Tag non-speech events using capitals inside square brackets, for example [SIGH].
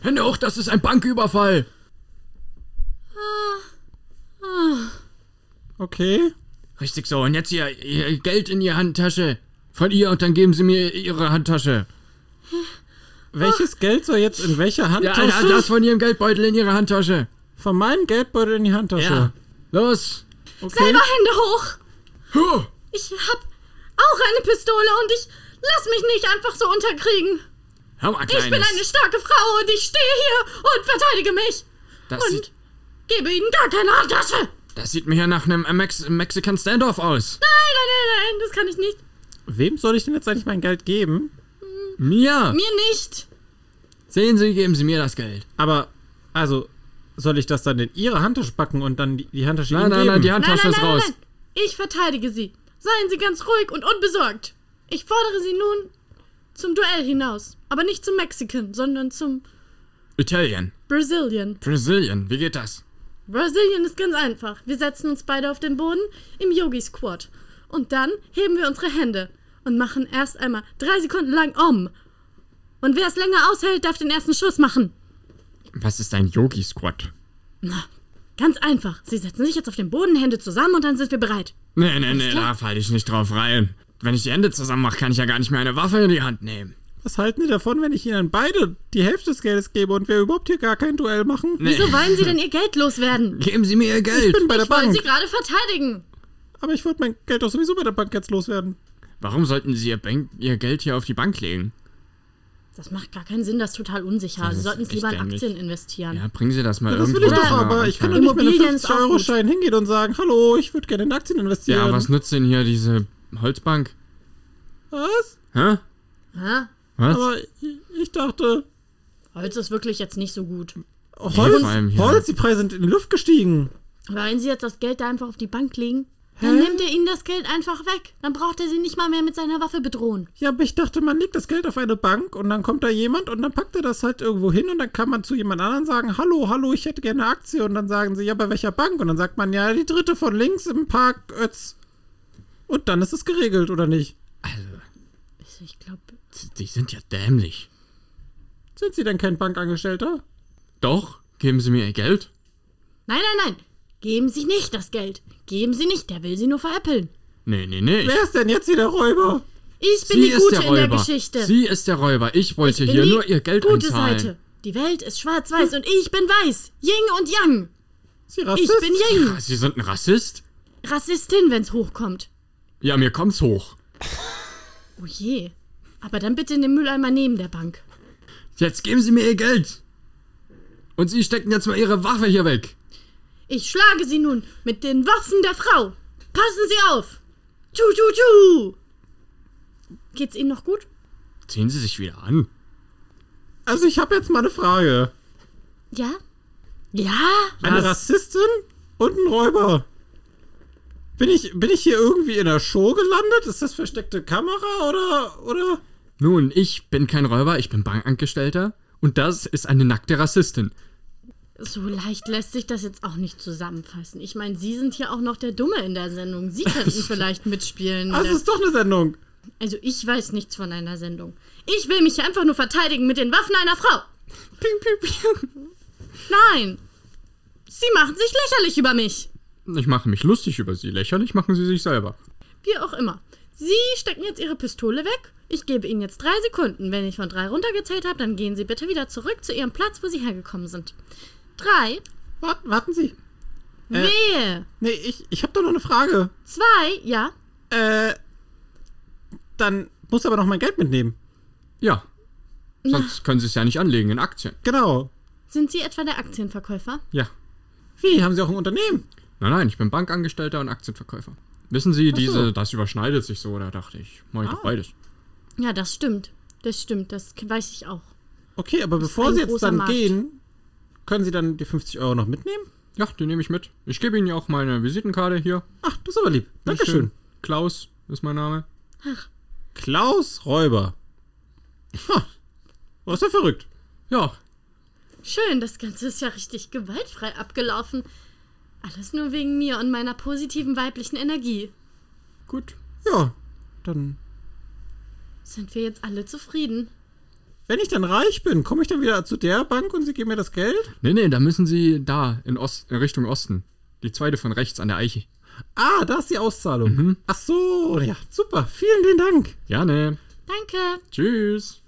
Hände hoch, das ist ein Banküberfall. Okay. Richtig so, und jetzt ihr, ihr Geld in die Handtasche. Von ihr und dann geben Sie mir Ihre Handtasche. Welches Geld soll jetzt in welcher Ja, Handtasche? das von Ihrem Geldbeutel in Ihre Handtasche. Von meinem Geldbeutel in die Handtasche. Ja. Los. Okay. Selber Hände hoch! Huh. Ich hab auch eine Pistole und ich lass mich nicht einfach so unterkriegen. Hör mal, Ich bin eine starke Frau und ich stehe hier und verteidige mich. Das und sieht, gebe ihnen gar keine Handtasche. das sieht mir ja nach einem Mex Mexican Standoff aus. Nein, nein, nein, nein, das kann ich nicht. Wem soll ich denn jetzt eigentlich mein Geld geben? Mir. Mir nicht. Sehen Sie, geben Sie mir das Geld. Aber, also, soll ich das dann in Ihre Handtasche packen und dann die, die Handtasche Nein, Ihnen nein, geben? nein, die Nein, Handtasche nein, ist nein, nein, raus. nein. Ich verteidige sie. Seien Sie ganz ruhig und unbesorgt. Ich fordere Sie nun zum Duell hinaus. Aber nicht zum Mexican, sondern zum Italian. Brazilian. Brazilian. Wie geht das? Brasilien ist ganz einfach. Wir setzen uns beide auf den Boden im Yogi Squat. Und dann heben wir unsere Hände und machen erst einmal drei Sekunden lang Om. Und wer es länger aushält, darf den ersten Schuss machen. Was ist ein Yogi Squat? Ganz einfach. Sie setzen sich jetzt auf den Boden, Hände zusammen und dann sind wir bereit. Nee, nee, nee, da falle ich nicht drauf rein. Wenn ich die Hände zusammen mache, kann ich ja gar nicht mehr eine Waffe in die Hand nehmen. Was halten Sie davon, wenn ich Ihnen beide die Hälfte des Geldes gebe und wir überhaupt hier gar kein Duell machen? Nee. Wieso wollen Sie denn Ihr Geld loswerden? [LAUGHS] Geben Sie mir Ihr Geld. bin bei der Ich wollte Bank. Sie gerade verteidigen. Aber ich wollte mein Geld doch sowieso bei der Bank jetzt loswerden. Warum sollten Sie Ihr, Bank Ihr Geld hier auf die Bank legen? Das macht gar keinen Sinn, das ist total unsicher. Das Sie sollten es lieber in dämlich. Aktien investieren. Ja, bringen Sie das mal Das irgendwo. will ich doch, aber ich kann doch nicht mit einem Immobilien ist auch 50-Euro-Schein hingehen und sagen, hallo, ich würde gerne in Aktien investieren. Ja, was nützt denn hier diese Holzbank? Was? Hä? Hä? Was? Aber ich, dachte, Holz ist wirklich jetzt nicht so gut. Holz, allem hier. Holz, die Preise sind in die Luft gestiegen. Aber wenn Sie jetzt das Geld da einfach auf die Bank legen, dann nimmt er Ihnen das Geld einfach weg. Dann braucht er Sie nicht mal mehr mit seiner Waffe bedrohen. Ja, aber ich dachte, man legt das Geld auf eine Bank und dann kommt da jemand und dann packt er das halt irgendwo hin und dann kann man zu jemand anderem sagen, hallo, hallo, ich hätte gerne eine Aktie und dann sagen sie, ja, bei welcher Bank? Und dann sagt man, ja, die dritte von links im Park Ötz. Und dann ist es geregelt, oder nicht? Also, Ich glaube, die sind ja dämlich. Sind sie denn kein Bankangestellter? Doch, geben Sie mir Ihr Geld. nein, nein, nein. Geben Sie nicht das Geld. Geben Sie nicht, der will Sie nur veräppeln. Nee, nee, nee. Wer ist denn jetzt hier der Räuber? Ich bin Sie die Gute der in der. Geschichte. Sie ist der Räuber. Ich wollte bin hier nur Ihr Geld gute einzahlen. Seite. Die Welt ist schwarz-weiß und ich bin weiß. Yin und Yang. Sie Ich Rassist? bin Yin. Ja, Sie sind ein Rassist? Rassistin, wenn's hochkommt. Ja, mir kommt's hoch. Oh je. Aber dann bitte in den Mülleimer neben der Bank. Jetzt geben Sie mir Ihr Geld. Und Sie stecken jetzt mal Ihre Waffe hier weg. Ich schlage Sie nun mit den Waffen der Frau. Passen Sie auf. Tschu, tschu, tschu. Geht's Ihnen noch gut? Ziehen Sie sich wieder an. Also ich habe jetzt mal eine Frage. Ja? Ja? Eine Was? Rassistin und ein Räuber. Bin ich, bin ich hier irgendwie in der Show gelandet? Ist das versteckte Kamera oder, oder? Nun, ich bin kein Räuber, ich bin Bankangestellter. Und das ist eine nackte Rassistin. So leicht lässt sich das jetzt auch nicht zusammenfassen. Ich meine, Sie sind hier auch noch der Dumme in der Sendung. Sie könnten [LAUGHS] vielleicht mitspielen. Es ist doch eine Sendung. Also ich weiß nichts von einer Sendung. Ich will mich hier einfach nur verteidigen mit den Waffen einer Frau. Piu, piu, piu. Nein. Sie machen sich lächerlich über mich. Ich mache mich lustig über Sie. Lächerlich machen Sie sich selber. Wie auch immer. Sie stecken jetzt Ihre Pistole weg. Ich gebe Ihnen jetzt drei Sekunden. Wenn ich von drei runtergezählt habe, dann gehen Sie bitte wieder zurück zu Ihrem Platz, wo Sie hergekommen sind. Drei. Wart, warten Sie. Äh. Wehe. Nee, ich, ich habe doch noch eine Frage. Zwei. Ja. Äh, dann muss aber noch mein Geld mitnehmen. Ja. Sonst können Sie es ja nicht anlegen in Aktien. Genau. Sind Sie etwa der Aktienverkäufer? Ja. Wie, haben Sie auch ein Unternehmen? Nein, nein, ich bin Bankangestellter und Aktienverkäufer. Wissen Sie, so. diese, das überschneidet sich so, da dachte ich, mach ich doch Ah. beides. Ja, das stimmt. Das stimmt. Das weiß ich auch. Okay, aber ist bevor Sie jetzt dann Markt. gehen, können Sie dann die 50 Euro noch mitnehmen? Ja, die nehme ich mit. Ich gebe Ihnen ja auch meine Visitenkarte hier. Ach, das ist aber lieb. Dankeschön. Klaus ist mein Name. Klaus Räuber. Ha, was ist ja verrückt. Ja, Schön, das Ganze ist ja richtig gewaltfrei abgelaufen. Alles nur wegen mir und meiner positiven weiblichen Energie. gut. Ja, dann. Sind wir jetzt alle zufrieden? Wenn ich dann reich bin, komme ich dann wieder zu der Bank und sie geben mir das Geld? Nee, nee, da müssen Sie da, in, Ost, in Richtung Osten. Die zweite von rechts an der Eiche. Ah, da ist die Auszahlung. Ach so, ja, super. Vielen, vielen Dank. Gerne. Danke. Tschüss.